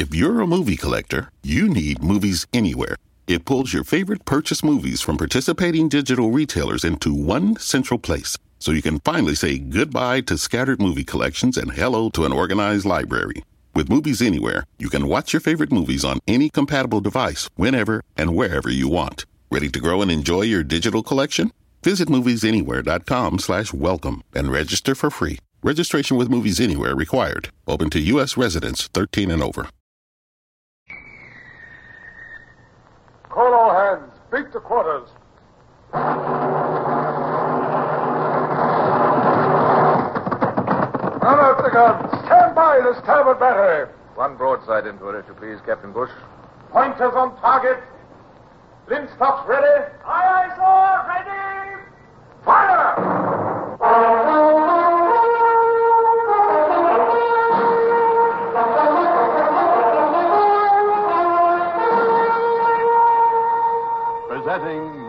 If you're a movie collector, you need Movies Anywhere. It pulls your favorite purchase movies from participating digital retailers into one central place so you can finally say goodbye to scattered movie collections and hello to an organized library. With Movies Anywhere, you can watch your favorite movies on any compatible device whenever and wherever you want. Ready to grow and enjoy your digital collection? Visit moviesanywhere.com slash welcome and register for free. Registration with Movies Anywhere required. Open to U.S. residents 13 and over. Call all hands. Beat to quarters. Run out the guns. Stand by the starboard battery. One broadside into it, if you please, Captain Bush. Pointers on target. Linstocks ready. Aye, aye, sir. Ready. Fire!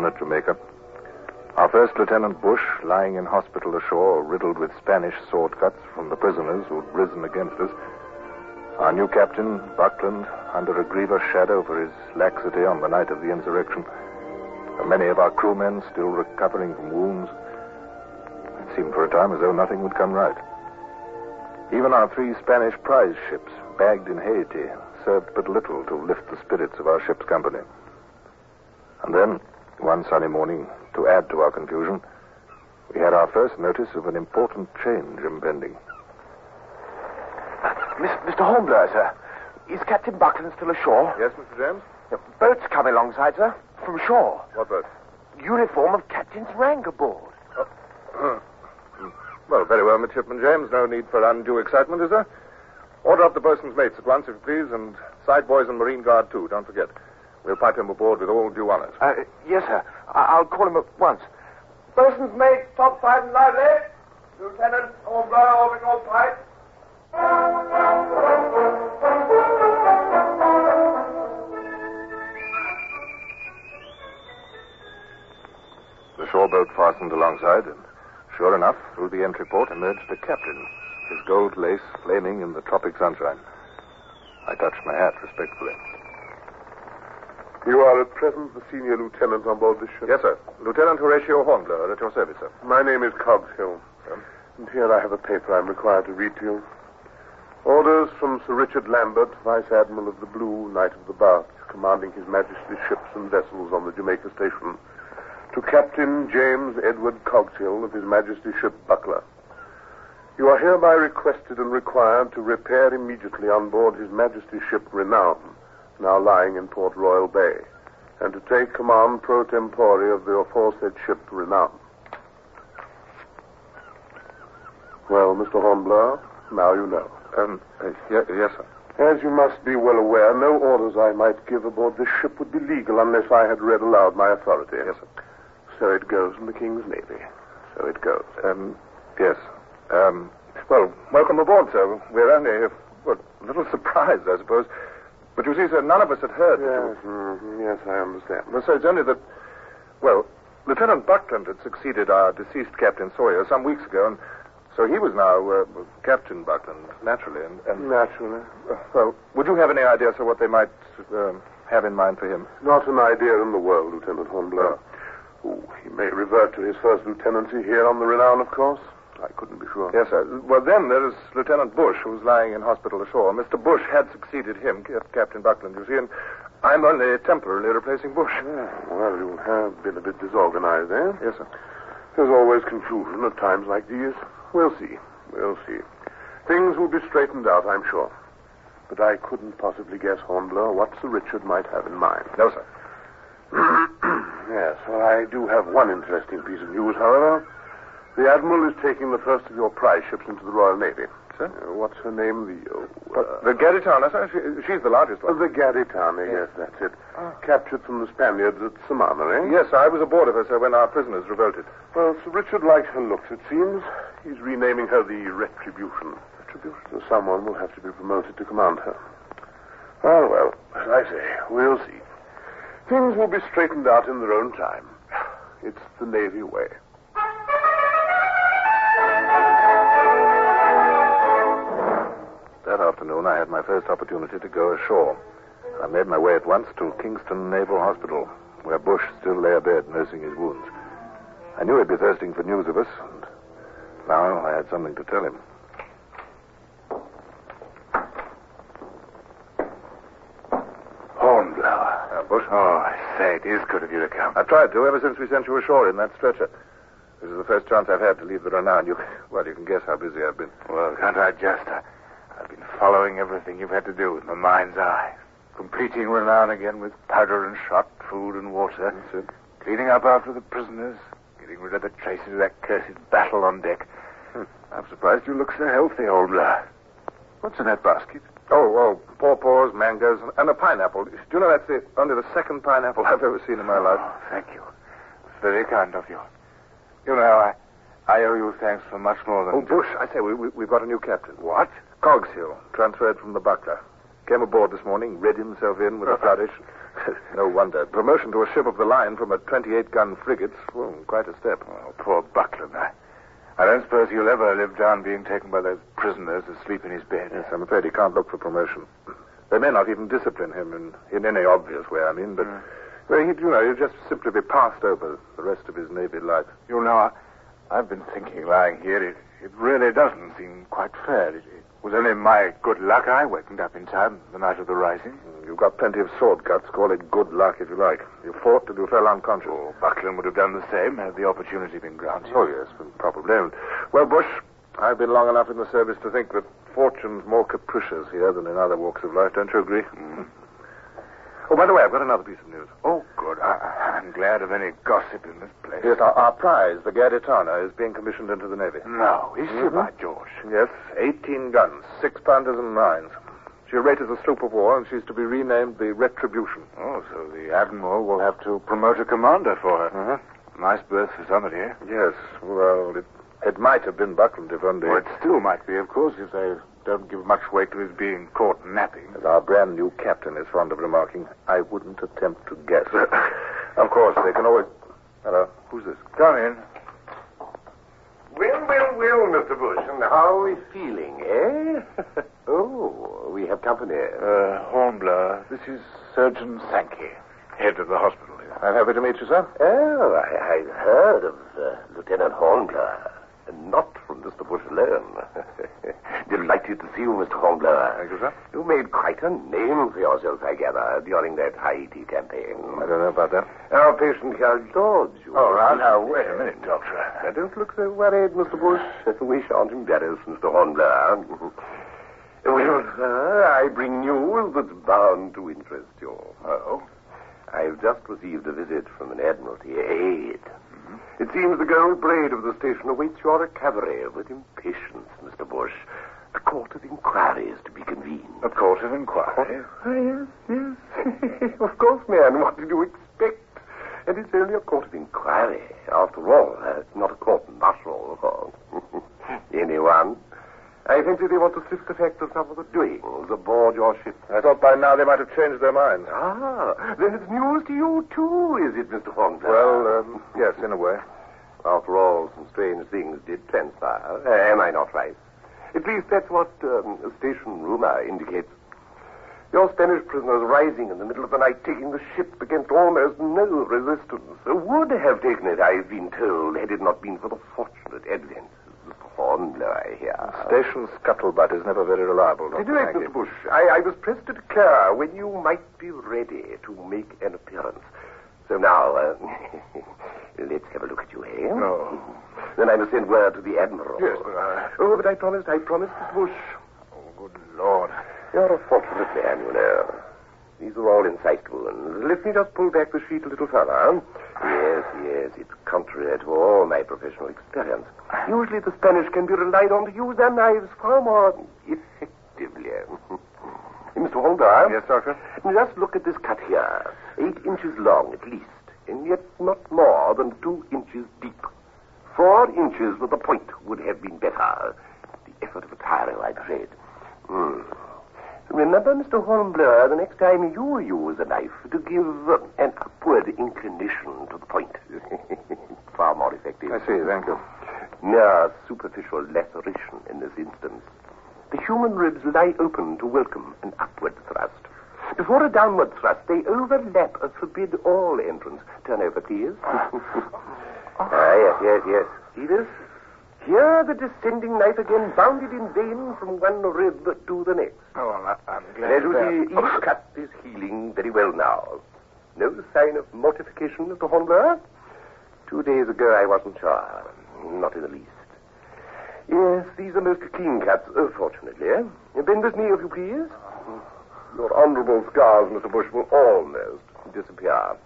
At Jamaica. Our first Lieutenant Bush, lying in hospital ashore, riddled with Spanish sword cuts from the prisoners who'd risen against us. Our new captain, Buckland, under a grievous shadow for his laxity on the night of the insurrection. And many of our crewmen still recovering from wounds. It seemed for a time as though nothing would come right. Even our three Spanish prize ships, bagged in Haiti, served but little to lift the spirits of our ship's company. And then, one sunny morning, to add to our confusion, we had our first notice of an important change impending. Miss, Mr. Hornblower, sir. Is Captain Buckland still ashore? Yes, Mr. James? The boat's coming alongside, sir, from shore. What boat? Uniform of captain's rank aboard. Oh. Well, very well, Midshipman James. No need for undue excitement, is there? Order up the boatswain's mates at once, if you please, and side boys and marine guard, too. Don't forget. We'll pipe him aboard with all due honors. Uh, yes, sir. I- I'll call him at once. Bosun's mate, top topside and lively. Lieutenant Hornblower, opening all pipe. The shore boat fastened alongside, and sure enough, through the entry port emerged a captain, his gold lace flaming in the tropic sunshine. I touched my hat respectfully. You are at present the senior lieutenant on board this ship? Yes, sir. Lieutenant Horatio Hornblower, at your service, sir. My name is Cogshill. And here I have a paper I'm required to read to you. Orders from Sir Richard Lambert, Vice Admiral of the Blue, Knight of the Bath, commanding His Majesty's ships and vessels on the Jamaica station, to Captain James Edward Cogshill of His Majesty's ship Buckler. You are hereby requested and required to repair immediately on board His Majesty's ship Renown, now lying in Port Royal Bay, and to take command pro tempore of the aforesaid ship Renown. Well, Mr. Hornblower, now you know. Um, uh, ye- yes, sir. As you must be well aware, no orders I might give aboard this ship would be legal unless I had read aloud my authority. Yes, sir. So it goes in the King's Navy. So it goes. Um, yes. Um, well, welcome aboard, sir. We're only, well, a little surprised, I suppose. But you see, sir, none of us had heard. that you- Yes, yes, I understand. Well, sir, it's only that, well, Lieutenant Buckland had succeeded our deceased Captain Sawyer some weeks ago, and so he was now uh, Captain Buckland, naturally. And, and Naturally. uh, well, would you have any idea, sir, what they might um, have in mind for him? Not an idea in the world, Lieutenant Hornblower. Oh, he may revert to his first lieutenancy here on the Renown, of course. I couldn't be sure. Yes, sir. Well, then there is Lieutenant Bush, who's lying in hospital ashore. Mr. Bush had succeeded him, Cap- Captain Buckland, you see, and I'm only temporarily replacing Bush. Yeah, well, you have been a bit disorganized, eh? Yes, sir. There's always confusion at times like these. We'll see. We'll see. Things will be straightened out, I'm sure. But I couldn't possibly guess, Hornblower, what Sir Richard might have in mind. No, sir. yes, well, I do have one interesting piece of news, however. The Admiral is taking the first of your prize ships into the Royal Navy. Sir? Uh, what's her name? The, uh, Uh, the Gaditana, sir, she, she's the largest one. the Gaditana, yes, that's it. Captured from the Spaniards at Samana, eh? Yes, I was aboard of her, sir, when our prisoners revolted. Well, Sir Richard likes her looks, it seems. He's renaming her the Retribution. Retribution? So someone will have to be promoted to command her. Well, well, as I say, we'll see. Things will be straightened out in their own time. It's the Navy way. That afternoon, I had my first opportunity to go ashore. I made my way at once to Kingston Naval Hospital, where Bush still lay abed nursing his wounds. I knew he'd be thirsting for news of us, and now I had something to tell him. Hornblower. Uh, Bush? Oh, I say, it is good of you to come. I've tried to ever since we sent you ashore in that stretcher. This is the first chance I've had to leave the Renown. You, well, you can guess how busy I've been. Well, can't I just? Been following everything you've had to do with my mind's eye. Completing renown again with powder and shot, food and water. It. Cleaning up after the prisoners. Getting rid of the traces of that cursed battle on deck. Hmm. I'm surprised you look so healthy, old lad. What's in that basket? Oh, oh, pawpaws, mangoes, and, a pineapple. Do you know that's the, only the second pineapple I've ever seen in my life? Oh, thank you. It's very kind of you. You know, I, I owe you thanks for much more than... Oh, Bush, I say, we, we, we've got a new captain. What? Cogshill, transferred from the Buckler. Came aboard this morning, read himself in with a flourish. no wonder. Promotion to a ship of the line from a 28-gun frigate. Well, quite a step. Oh, poor Buckland. I, I don't suppose he'll ever live down being taken by those prisoners asleep in his bed. Yes, I'm afraid he can't look for promotion. They may not even discipline him in, in any obvious way, I mean, but... Hmm. Well, he'd, you know, he'd just simply be passed over the rest of his Navy life. You know, I, I've been thinking lying here, it, it really doesn't seem quite fair. It, it was only my good luck I wakened up in time the night of the rising. Mm, you've got plenty of sword cuts. Call it good luck if you like. You fought till you fell unconscious. Oh, Buckland would have done the same had the opportunity been granted. Oh, yes, probably. Well, Bush, I've been long enough in the service to think that fortune's more capricious here than in other walks of life. Don't you agree? Mm-hmm. Oh, by the way, I've got another piece of news. Oh, I'm glad of any gossip in this place. Yes, our, our prize, the Gaditana, is being commissioned into the Navy. No, is she, by George? Yes, 18 guns, six pounders and nines. She'll rate as a sloop of war, and she's to be renamed the Retribution. Oh, so the Admiral will have to promote a commander for her. Uh-huh. Nice berth for somebody, eh? Yes, well, it, it might have been Buckland if only. Well, it still might be, of course, if they don't give much weight to his being caught napping. As our brand new captain is fond of remarking, I wouldn't attempt to guess. of course, they can always. Hello, who's this? Come in. Well, well, well, Mr. Bush, and how are we feeling, eh? oh, we have company. Uh, Hornblower, this is Surgeon Sankey, head of the hospital here. I'm happy to meet you, sir. Oh, I, I've heard of uh, Lieutenant Hornblower. Not from Mr. Bush alone. See you, Mr. Hornblower. Thank you, sir. You made quite a name for yourself, I gather, during that Haiti campaign. I don't know about that. Our patient here, George. you- Oh, now, now, wait a minute, Doctor. Now, don't look so worried, Mr. Bush. We shan't embarrass Mr. Hornblower. well, sir, I bring news that's bound to interest you. Oh? I've just received a visit from an Admiralty aide. Mm-hmm. It seems the gold braid of the station awaits your recovery with impatience, Mr. Bush. A court of inquiry is to be convened. A court of inquiry? Yes, yes. of course, man. What did you expect? And it's only a court of inquiry. After all, uh, it's not a court martial. Anyone? I fancy they want to sift the facts of some of the doings aboard your ship. I thought by now they might have changed their minds. Ah, then it's news to you, too, is it, Mr. Hornblower? Well, um, yes, in a way. After all, some strange things did transpire. Uh, am I not right? At least that's what um, station rumor indicates. Your Spanish prisoners rising in the middle of the night, taking the ship against almost no resistance, would have taken it, I've been told, had it not been for the fortunate advent of the Hornblower here. Station scuttlebutt is never very reliable, Dr. Anyway, Sankey. Mr. Bush, I, I was pressed to declare when you might be ready to make an appearance. So now, uh, let's have a look at you, eh? No. Then I must send word to the Admiral. Yes, but I... Oh, but I promised, I promised. Bush. Oh, good Lord. You're a fortunate man, you know. These are all incisive wounds. Let me just pull back the sheet a little further. Yes, yes, it's contrary to all my professional experience. Usually the Spanish can be relied on to use their knives far more effectively. Mr. Holder? Yes, Doctor? Just look at this cut here. Eight inches long at least, and yet not more than two inches deep. Four inches with the point would have been better. The effort of a tyro, I'm afraid. Hmm. Remember, Mr. Hornblower, the next time you use a knife, to give uh, an upward inclination to the point. Far more effective. I see, thank you. Mere superficial laceration in this instance. The human ribs lie open to welcome an upward thrust. Before a downward thrust, they overlap and forbid all entrance. Turn over, please. ah, yes, yes, yes. See this? Here the descending knife again bounded in vain from one rib to the next. Oh, well, I'm glad as you see, each cut is healing very well now. No sign of mortification, Mr. Hornblower? Two days ago, I wasn't sure. Not in the least. Yes, these are most clean cuts, fortunately. Bend with me, if you please. Your honorable scars, Mr. Bush, will almost disappear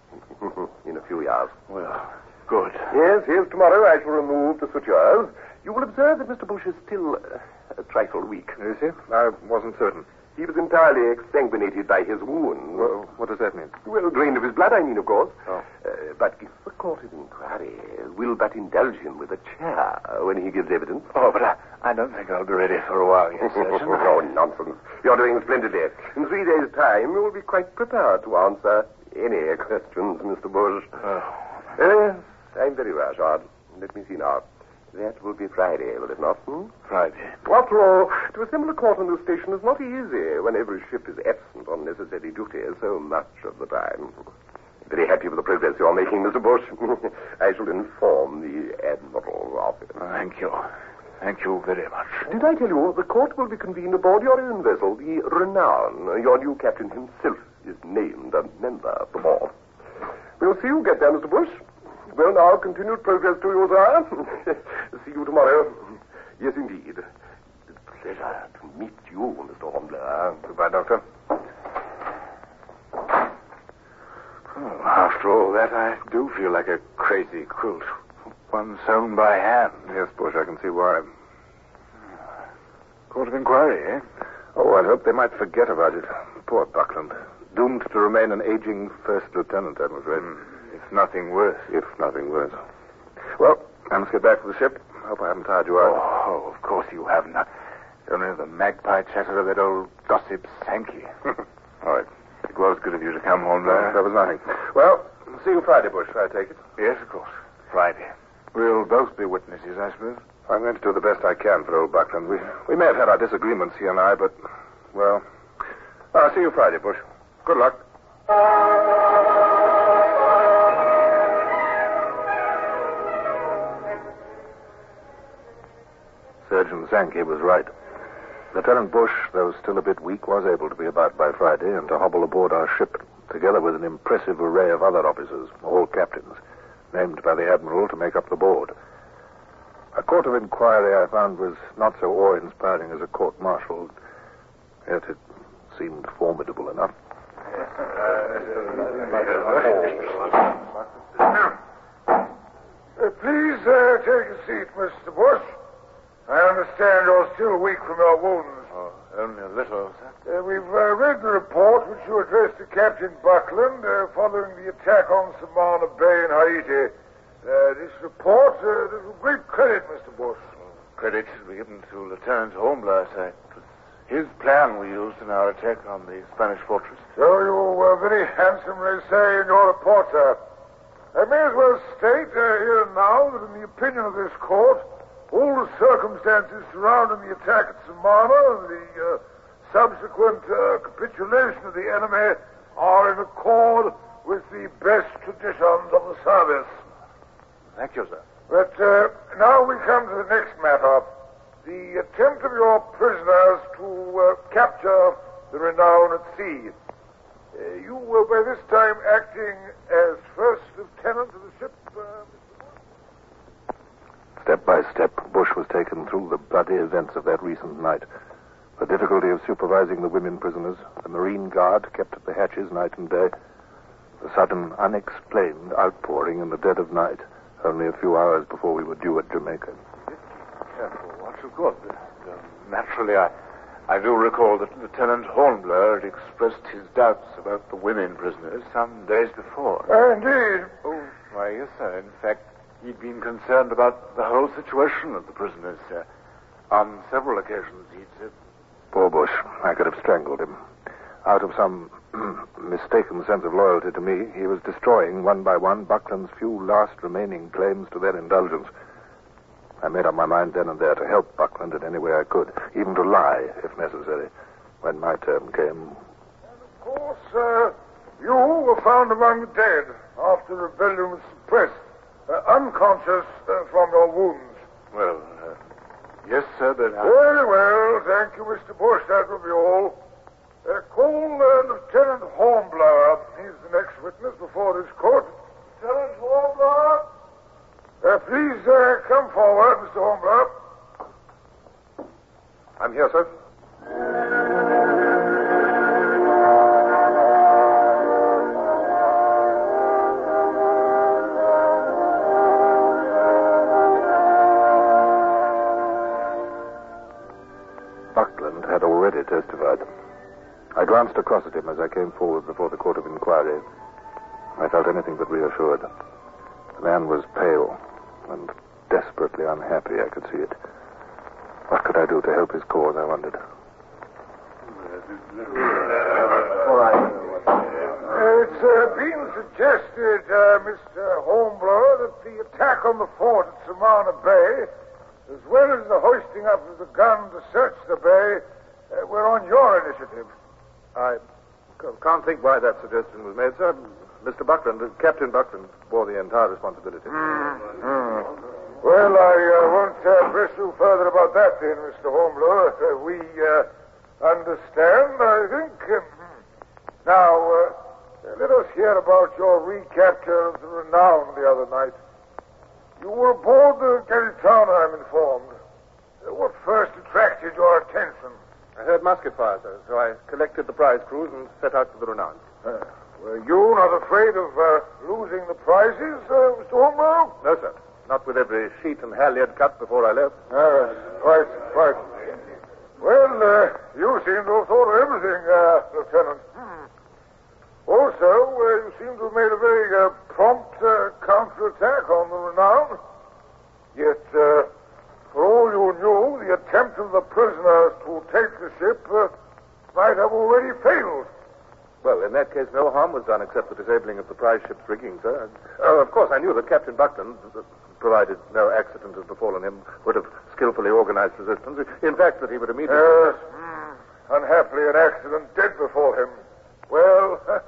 in a few years. Well, good. Yes, yes, tomorrow I shall remove the sutures. You will observe that Mr. Bush is still uh, a trifle weak. Is he? I wasn't certain. He was entirely exsanguinated by his wound. Well, what does that mean? Well, drained of his blood, I mean, of course. Oh. Uh, but if the court of inquiry will but indulge him with a chair when he gives evidence. Oh, but I, I don't think I'll be ready for a while Surgeon. oh, nonsense. You're doing splendidly. In three days' time, you will be quite prepared to answer any questions, Mr. Bush. Oh. Yes, I'm very reassured. Let me see now. That will be Friday, will it not? Hmm? Friday. After all, to assemble a court on this station is not easy when every ship is absent on necessary duty so much of the time. Very happy with the progress you're making, Mr. Bush. I shall inform the Admiral's office. Thank you. Thank you very much. Did I tell you the court will be convened aboard your own vessel, the Renown? Your new captain himself is named a member of the board. We'll see you get there, Mr. Bush. Well, now, continued progress to you, sir. see you tomorrow. Yes, indeed. It's a pleasure to meet you, Mr. Hornblower. Goodbye, Doctor. Oh, after all that, I do feel like a crazy quilt. One sewn by hand. Yes, Bush, I can see why. Court of inquiry, eh? Oh, I hope they might forget about it. Poor Buckland. Doomed to remain an aging first lieutenant, I'm afraid. If nothing worse. If nothing worse. Well, I must get back to the ship. Hope I haven't tired you out. Oh, oh of course you have not. Only the magpie chatter of that old gossip Sankey. All right. It was good of you to come home, there. That was nothing. Well, see you Friday, Bush, I take it. Yes, of course. Friday. We'll both be witnesses, I suppose. I'm going to do the best I can for old Buckland. We, we may have had our disagreements, he and I, but, well, I'll see you Friday, Bush. Good luck. Surgeon Sankey was right. Lieutenant Bush, though still a bit weak, was able to be about by Friday and to hobble aboard our ship, together with an impressive array of other officers, all captains, named by the Admiral to make up the board. A court of inquiry, I found, was not so awe-inspiring as a court-martial, yet it seemed formidable enough. Uh, please uh, take a seat, Mr. Bush. I understand you're still weak from your wounds. Oh, only a little, sir. Uh, we've uh, read the report which you addressed to Captain Buckland uh, following the attack on Samana Bay in Haiti. Uh, this report uh, does you great credit, Mr. Bush. credit should be given to Lieutenant sir. It was his plan we used in our attack on the Spanish fortress. So you uh, very handsomely say in your report, sir. I may as well state uh, here and now that in the opinion of this court, all the circumstances surrounding the attack at Samana and the uh, subsequent uh, capitulation of the enemy are in accord with the best traditions of the service. Thank you, sir. But uh, now we come to the next matter. The attempt of your prisoners to uh, capture the Renown at sea. Uh, you were by this time acting as first lieutenant of the ship, uh? Step by step, Bush was taken through the bloody events of that recent night. The difficulty of supervising the women prisoners, the Marine Guard kept at the hatches night and day, the sudden, unexplained outpouring in the dead of night, only a few hours before we were due at Jamaica. Careful, watch your course. Uh, naturally, I, I do recall that Lieutenant Hornblower had expressed his doubts about the women prisoners some days before. Uh, indeed. Oh, why, yes, sir. In fact, he'd been concerned about the whole situation of the prisoners, sir. On several occasions, he'd said, Poor Bush. I could have strangled him. Out of some mistaken sense of loyalty to me, he was destroying one by one Buckland's few last remaining claims to their indulgence. I made up my mind then and there to help Buckland in any way I could, even to lie, if necessary, when my turn came. Of course, uh, you were found among the dead after the rebellion was suppressed, uh, unconscious uh, from your wounds. Well, uh, yes, sir, but I... Very well. Thank you, Mr. Bush. That will be all. Uh, call as forward before the court of inquiry. I felt anything but reassured. The man was pale and desperately unhappy. I could see it. What could I do to help his cause, I wondered. Uh, it's uh, been suggested, uh, Mr. Hornblower, that the attack on the fort at Samana Bay, as well as the hoisting up of the gun to search the bay, uh, were on your initiative. I c- can't think why that suggestion was made, sir. Mr. Buckland, uh, Captain Buckland, bore the entire responsibility. Hmm. Well, I uh, won't uh, press you further about that then, Mr. Hornblower. Uh, we uh, understand, I think. Um, now, uh, let us hear about your recapture of the Renown the other night. You were aboard the Gaditana, I'm informed. Uh, what first attracted your attention? I heard musket fire, sir, so I collected the prize crews and set out for the Renown. Uh, were you not afraid of uh, losing the prizes, uh, Mr. Hornblower? No, sir. Not with every sheet and halyard cut before I left. Uh, quite, quite. Well, uh, you seem to have thought of everything, uh, Lieutenant. Also, uh, you seem to have made a very uh, prompt uh, counterattack on the Renown. Yet, uh, for all you knew, the attempt of the prisoners to take the ship uh, might have already failed. Well, in that case, no harm was done except the disabling of the prize ship's rigging, sir. Uh, of course, I knew that Captain Buckland, uh, provided no accident had befallen him, would have skillfully organized resistance. In fact, that he would immediately. Yes. mm, Unhappily, an accident did befall him. Well,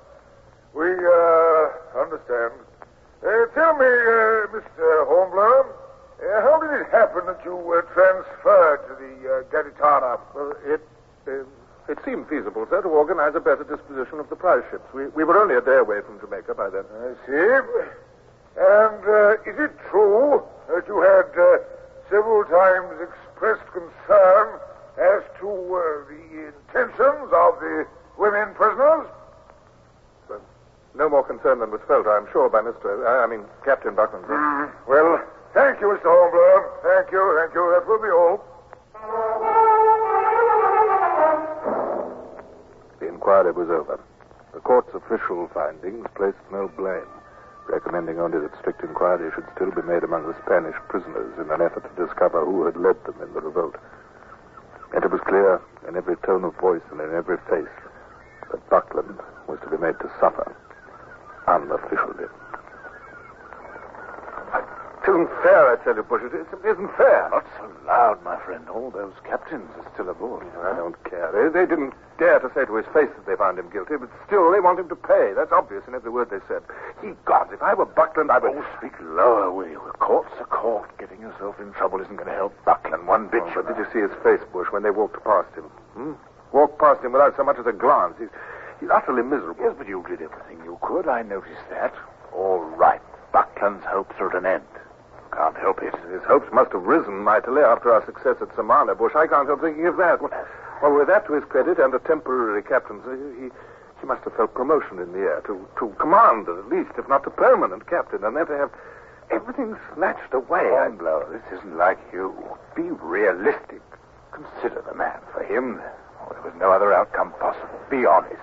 we uh, understand. Uh, tell me, uh, Mr. Hornblower, uh, how did it happen that you were transferred to the uh, Gaditana? Well, it, uh, it seemed feasible, sir, to organize a better disposition of the prize ships. We, we were only a day away from Jamaica by then. I see. And uh, is it true that you had uh, several times expressed concern as to uh, the intentions of the women prisoners? No more concern than was felt, I'm sure, by Mr. I, I mean, Captain Buckland. Mm. Well, thank you, Mr. Hornblower. Thank you, thank you. That will be all. The inquiry was over. The court's official findings placed no blame. recommending only that strict inquiry should still be made among the Spanish prisoners in an effort to discover who had led them in the revolt. And it was clear in every tone of voice and in every face that Buckland was to be made to suffer unofficially. Isn't fair, I tell you, Bush. It simply isn't fair. Not so loud, my friend. All those captains are still aboard. I don't care. They, they didn't dare to say to his face that they found him guilty, but still they want him to pay. That's obvious in every word they said. He God, if I were Buckland, I would. Oh, speak lower, will you? A court's a court. Getting yourself in trouble isn't going to help Buckland one bit. Oh, but did you see his face, Bush, when they walked past him? Hmm? Walked past him without so much as a glance. He's, he's utterly miserable. Yes, but you did everything you could. I noticed that. All right. Buckland's hopes are at an end. Can't help it. His hopes must have risen mightily after our success at Samana, Bush. I can't help thinking of that. Well, with that to his credit and a temporary captaincy, he, he must have felt promotion in the air to, to commander, at least, if not to permanent captain, and then to have everything snatched away. Hornblower, this isn't like you. Be realistic. Consider the man. For him, oh, there was no other outcome possible. Be honest.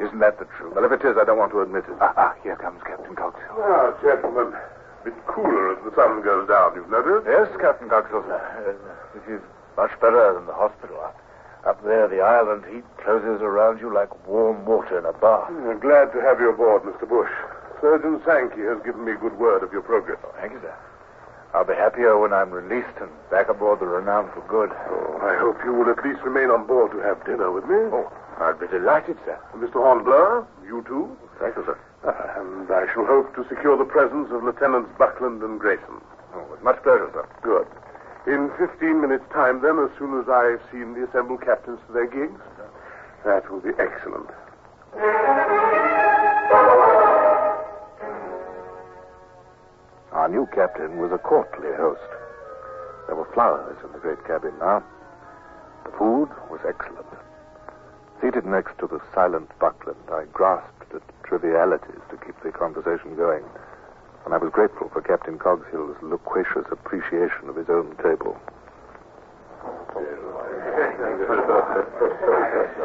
Isn't that the truth? Well, if it is, I don't want to admit it. Ah, ah here comes Captain Cox. Ah, gentlemen. A bit cooler as the sun goes down, you've noticed? Yes, Captain Cogshill. Uh, this is much better than the hospital. Up, there, the island heat closes around you like warm water in a bath. I'm glad to have you aboard, Mr. Bush. Surgeon Sankey has given me good word of your progress. Oh, thank you, sir. I'll be happier when I'm released and back aboard the Renown for good. Oh, I hope you will at least remain on board to have dinner with me. Oh, I'd be delighted, sir. Mr. Hornblower, you too. Thank you, sir. And I shall hope to secure the presence of Lieutenants Buckland and Grayson. Oh, with much pleasure, sir. Good. In 15 minutes' time, then, as soon as I've seen the assembled captains to their gigs, that will be excellent. Our new captain was a courtly host. There were flowers in the great cabin now. The food was excellent. Seated next to the silent Buckland, I grasped trivialities to keep the conversation going, and I was grateful for Captain Cogshill's loquacious appreciation of his own table.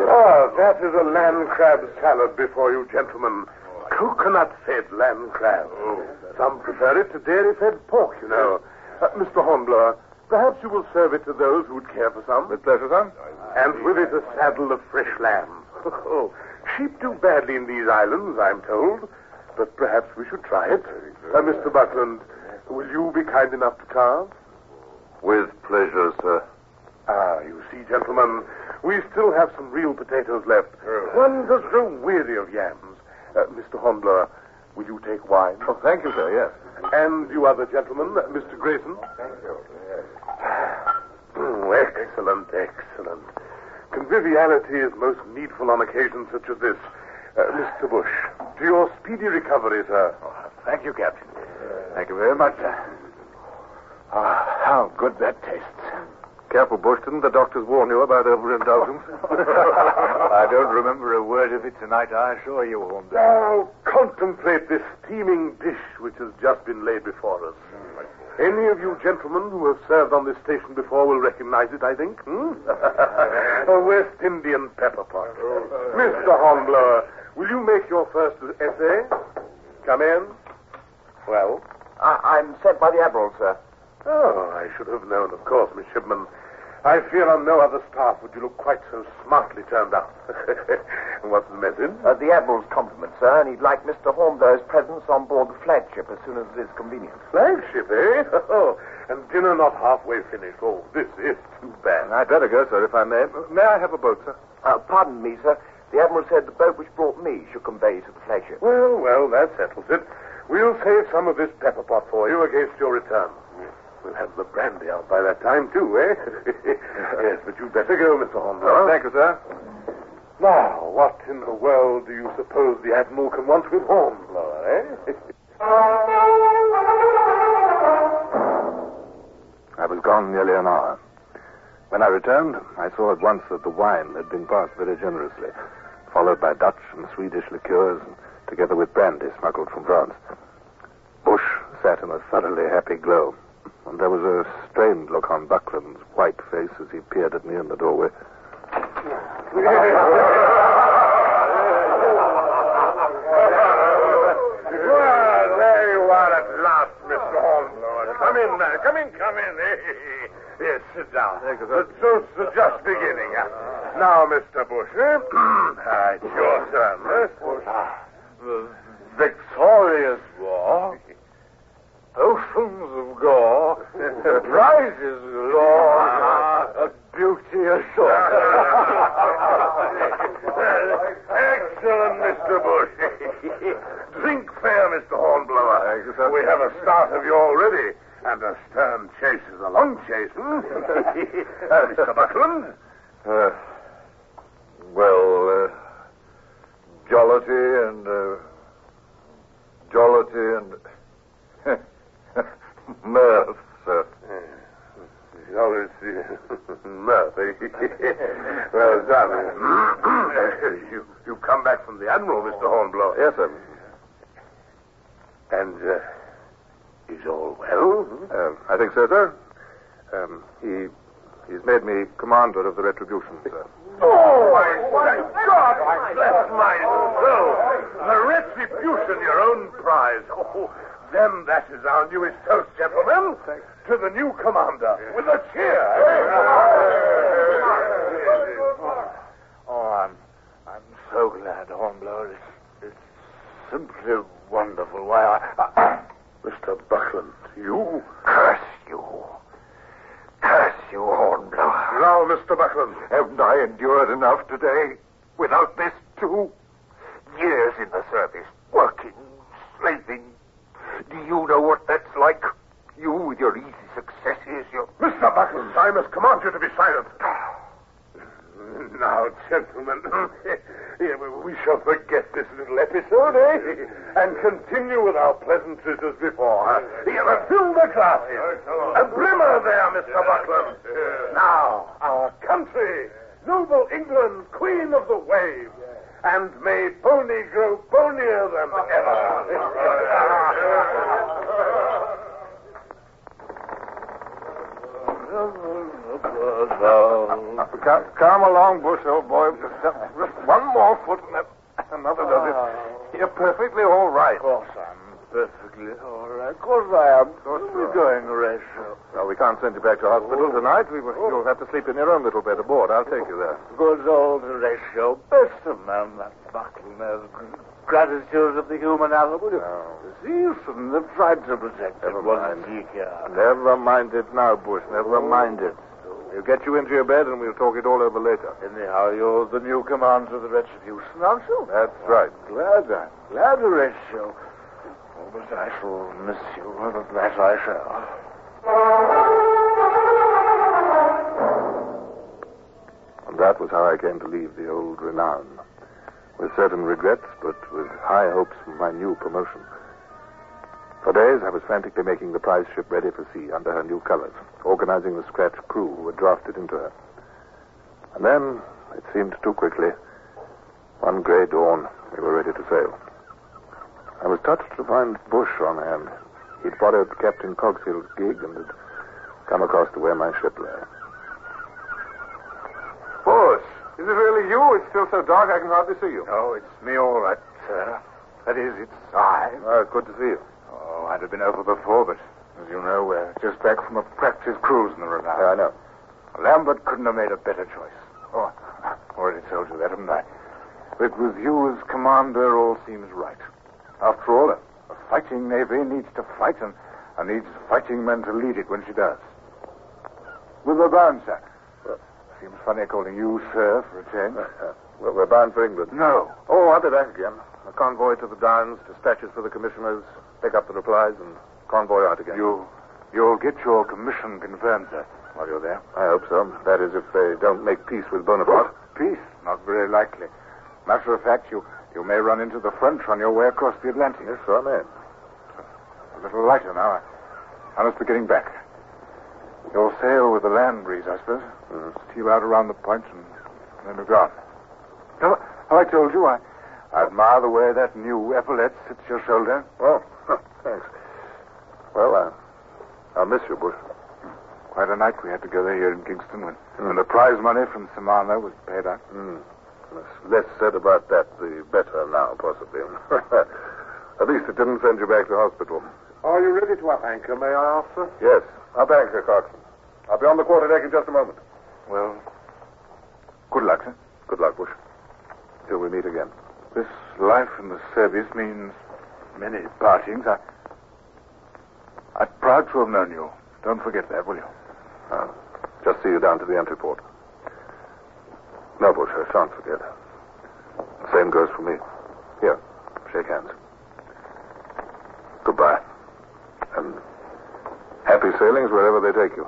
Ah, that is a land crab salad before you, gentlemen. Coconut-fed land crab. Some prefer it to dairy-fed pork, you know. Uh, Mr. Hornblower, perhaps you will serve it to those who would care for some. With pleasure, sir. And with it a saddle of fresh lamb. Oh, sheep do badly in these islands, I'm told. But perhaps we should try it. Uh, Mr. Buckland, will you be kind enough to carve? With pleasure, sir. Ah, you see, gentlemen, we still have some real potatoes left. One does grow weary of yams. Uh, Mr. Hornblower, will you take wine? Oh, thank you, sir, yes. And you other gentlemen, uh, Mr. Grayson? Thank you. Yes. Oh, excellent, excellent. Conviviality is most needful on occasions such as this. Uh, Mr. Bush, to your speedy recovery, sir. Oh, thank you, Captain. Thank you very much, sir. Ah, how good that tastes. Careful, Bush. Didn't the doctors warn you about overindulgence? I don't remember a word of it tonight, I assure you, Hornblower. Now, contemplate this steaming dish which has just been laid before us. Any of you gentlemen who have served on this station before will recognize it, I think. Hmm? a West Indian pepper pot. Mr. Hornblower, will you make your first essay? Come in. Well? I- I'm sent by the Admiral, sir. Oh, I should have known, of course, Midshipman. I fear on no other staff would you look quite so smartly turned out. What's the message? Uh, the Admiral's compliment, sir, and he'd like Mr. Hornblower's presence on board the flagship as soon as it is convenient. Flagship, eh? Oh, and dinner not halfway finished. Oh, this is too bad. I'd better go, sir, if I may. May I have a boat, sir? Uh, pardon me, sir. The Admiral said the boat which brought me should convey you to the flagship. Well, well, that settles it. We'll save some of this pepper pot for you against your return. We'll have the brandy out by that time, too, eh? yes, but you'd better go, Mr. Hornblower. thank you, sir. Now, what in the world do you suppose the Admiral can want with Hornblower, eh? I was gone nearly an hour. When I returned, I saw at once that the wine had been passed very generously, followed by Dutch and Swedish liqueurs, and together with brandy smuggled from France. Bush sat in a thoroughly happy glow, and there was a strained look on Buckland's white face as he peered at me in the doorway. well, there you are at last, Mr. Hornblower. Come in, man. Come in, come in. Yes, sit down. The toast is just beginning. Now, Mr. Bush, eh? Ah, it's your turn. Eh? The victorious war Oceans of gore. Prizes galore. A beauty ashore. Excellent, Mr. Bush. Drink fair, Mr. Hornblower. Thank you, sir. We have a start of you already. And a stern chase is a long chase, hmm? uh, Mr. Buckland? Uh, well, uh, jollity and uh, jollity and mirth, sir. Oh, it's mirth. well done. you, you come back from the Admiral, Mr. Hornblower. Yes, sir. And uh, is all well? Uh, I think so, sir. Um, he he's made me commander of the Retribution, sir. Oh, my God! Bless my soul! The retribution, your own prize. Oh, then that is our newest toast, gentlemen. To the new commander. With a cheer. Oh, I'm, I'm so glad, Hornblower. It's, it's simply wonderful. Why, I, I, Mr. Buckland, you? curse you. Curse you, Hornblower. Now, Mr. Buckland. Haven't I endured enough today? Without this, too? Years in the service, working, slaving. Do you know what that's like? You with your easy successes, your... Mr. Buckland, I must command you to be silent. Now, gentlemen, we shall forget this little episode, eh? And continue with our pleasantries as before. huh? Here, fill the glasses. A brimmer there, Mr. Buckland. Now, our country, noble England, queen of the waves. And may Boney grow bonier than ever. Come, come along, Bush, old boy. Just, one more foot and another does it. Oh. You're perfectly all right. Of course I'm perfectly all right. Of course I am. Of course We're going, Horatio. Well, we can't send you back to hospital oh. tonight. We, will, you'll have to sleep in your own little bed aboard. I'll take you there. Good old Horatio. Best of men, that buckle knows gratitude of the human animal. See, you shouldn't have tried to protect Never it, mind. Never mind it now, Bush. Never oh. mind it. We'll get you into your bed and we'll talk it all over later. Anyhow, you're the new commander of the Retribution, aren't you? That's right. Glad, I'm glad, to Horatio. Oh, but I shall miss you. That I shall. And that was how I came to leave the old renown. With certain regrets, but with high hopes for my new promotion. For days, I was frantically making the prize ship ready for sea under her new colors, organizing the scratch crew who were drafted into her. And then, it seemed too quickly, one gray dawn, we were ready to sail. I was touched to find Bush on hand. He'd borrowed Captain Cogshill's gig and had come across to where my ship lay. Bush, is it really you? It's still so dark I can hardly see you. Oh, it's me all right, sir. That is, it's I. Oh, good to see you. Oh, I'd have been over before, but as you know, we're just back from a practice cruise in the Renown. Yeah, I know. Lambert couldn't have made a better choice. Oh, I've already told you that, haven't I? But with you as commander, all seems right. After all, a, a fighting navy needs to fight and, and needs fighting men to lead it when she does. With the bound, sir. Seems funny calling you sir for a change. Uh, uh, well, we're bound for England. No. Oh, I'll be back again. A convoy to the Downs, dispatches for the commissioners, pick up the replies, and convoy out again. You, you'll get your commission confirmed, sir, while you're there. I hope so. That is, if they don't make peace with Bonaparte. Peace? Not very likely. Matter of fact, you, you may run into the French on your way across the Atlantic. Yes, so I may. A little lighter now. I, I must be getting back. You'll sail with the land breeze, I suppose. Steal out around the punch, point and then be gone. Have, have I told you I, I admire the way that new epaulette sits your shoulder? Oh, thanks. Well, uh, I'll miss you, Bush. Quite a night we had together here in Kingston when, when the prize money from Samana was paid out. Mm. Less said about that, the better now, possibly. At least it didn't send you back to hospital. Are you ready to up anchor, may I ask, sir? Yes. Up anchor, Coxswain. I'll be on the quarter deck in just a moment. Well, good luck, sir. Good luck, Bush. Till we meet again. This life in the service means many partings. I, I'm proud to have known you. Don't forget that, will you? I'll just see you down to the entry port. No, Bush, I shan't forget. The same goes for me. Here, shake hands. Goodbye. And happy sailings wherever they take you.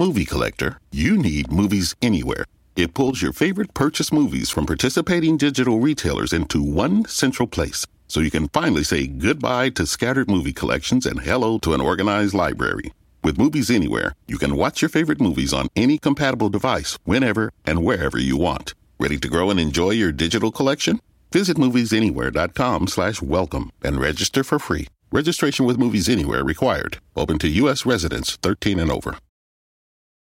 Movie collector, you need Movies Anywhere. It pulls your favorite purchase movies from participating digital retailers into one central place so you can finally say goodbye to scattered movie collections and hello to an organized library. With Movies Anywhere, you can watch your favorite movies on any compatible device whenever and wherever you want. Ready to grow and enjoy your digital collection? Visit moviesanywhere.com slash welcome and register for free. Registration with Movies Anywhere required. Open to U.S. residents 13 and over.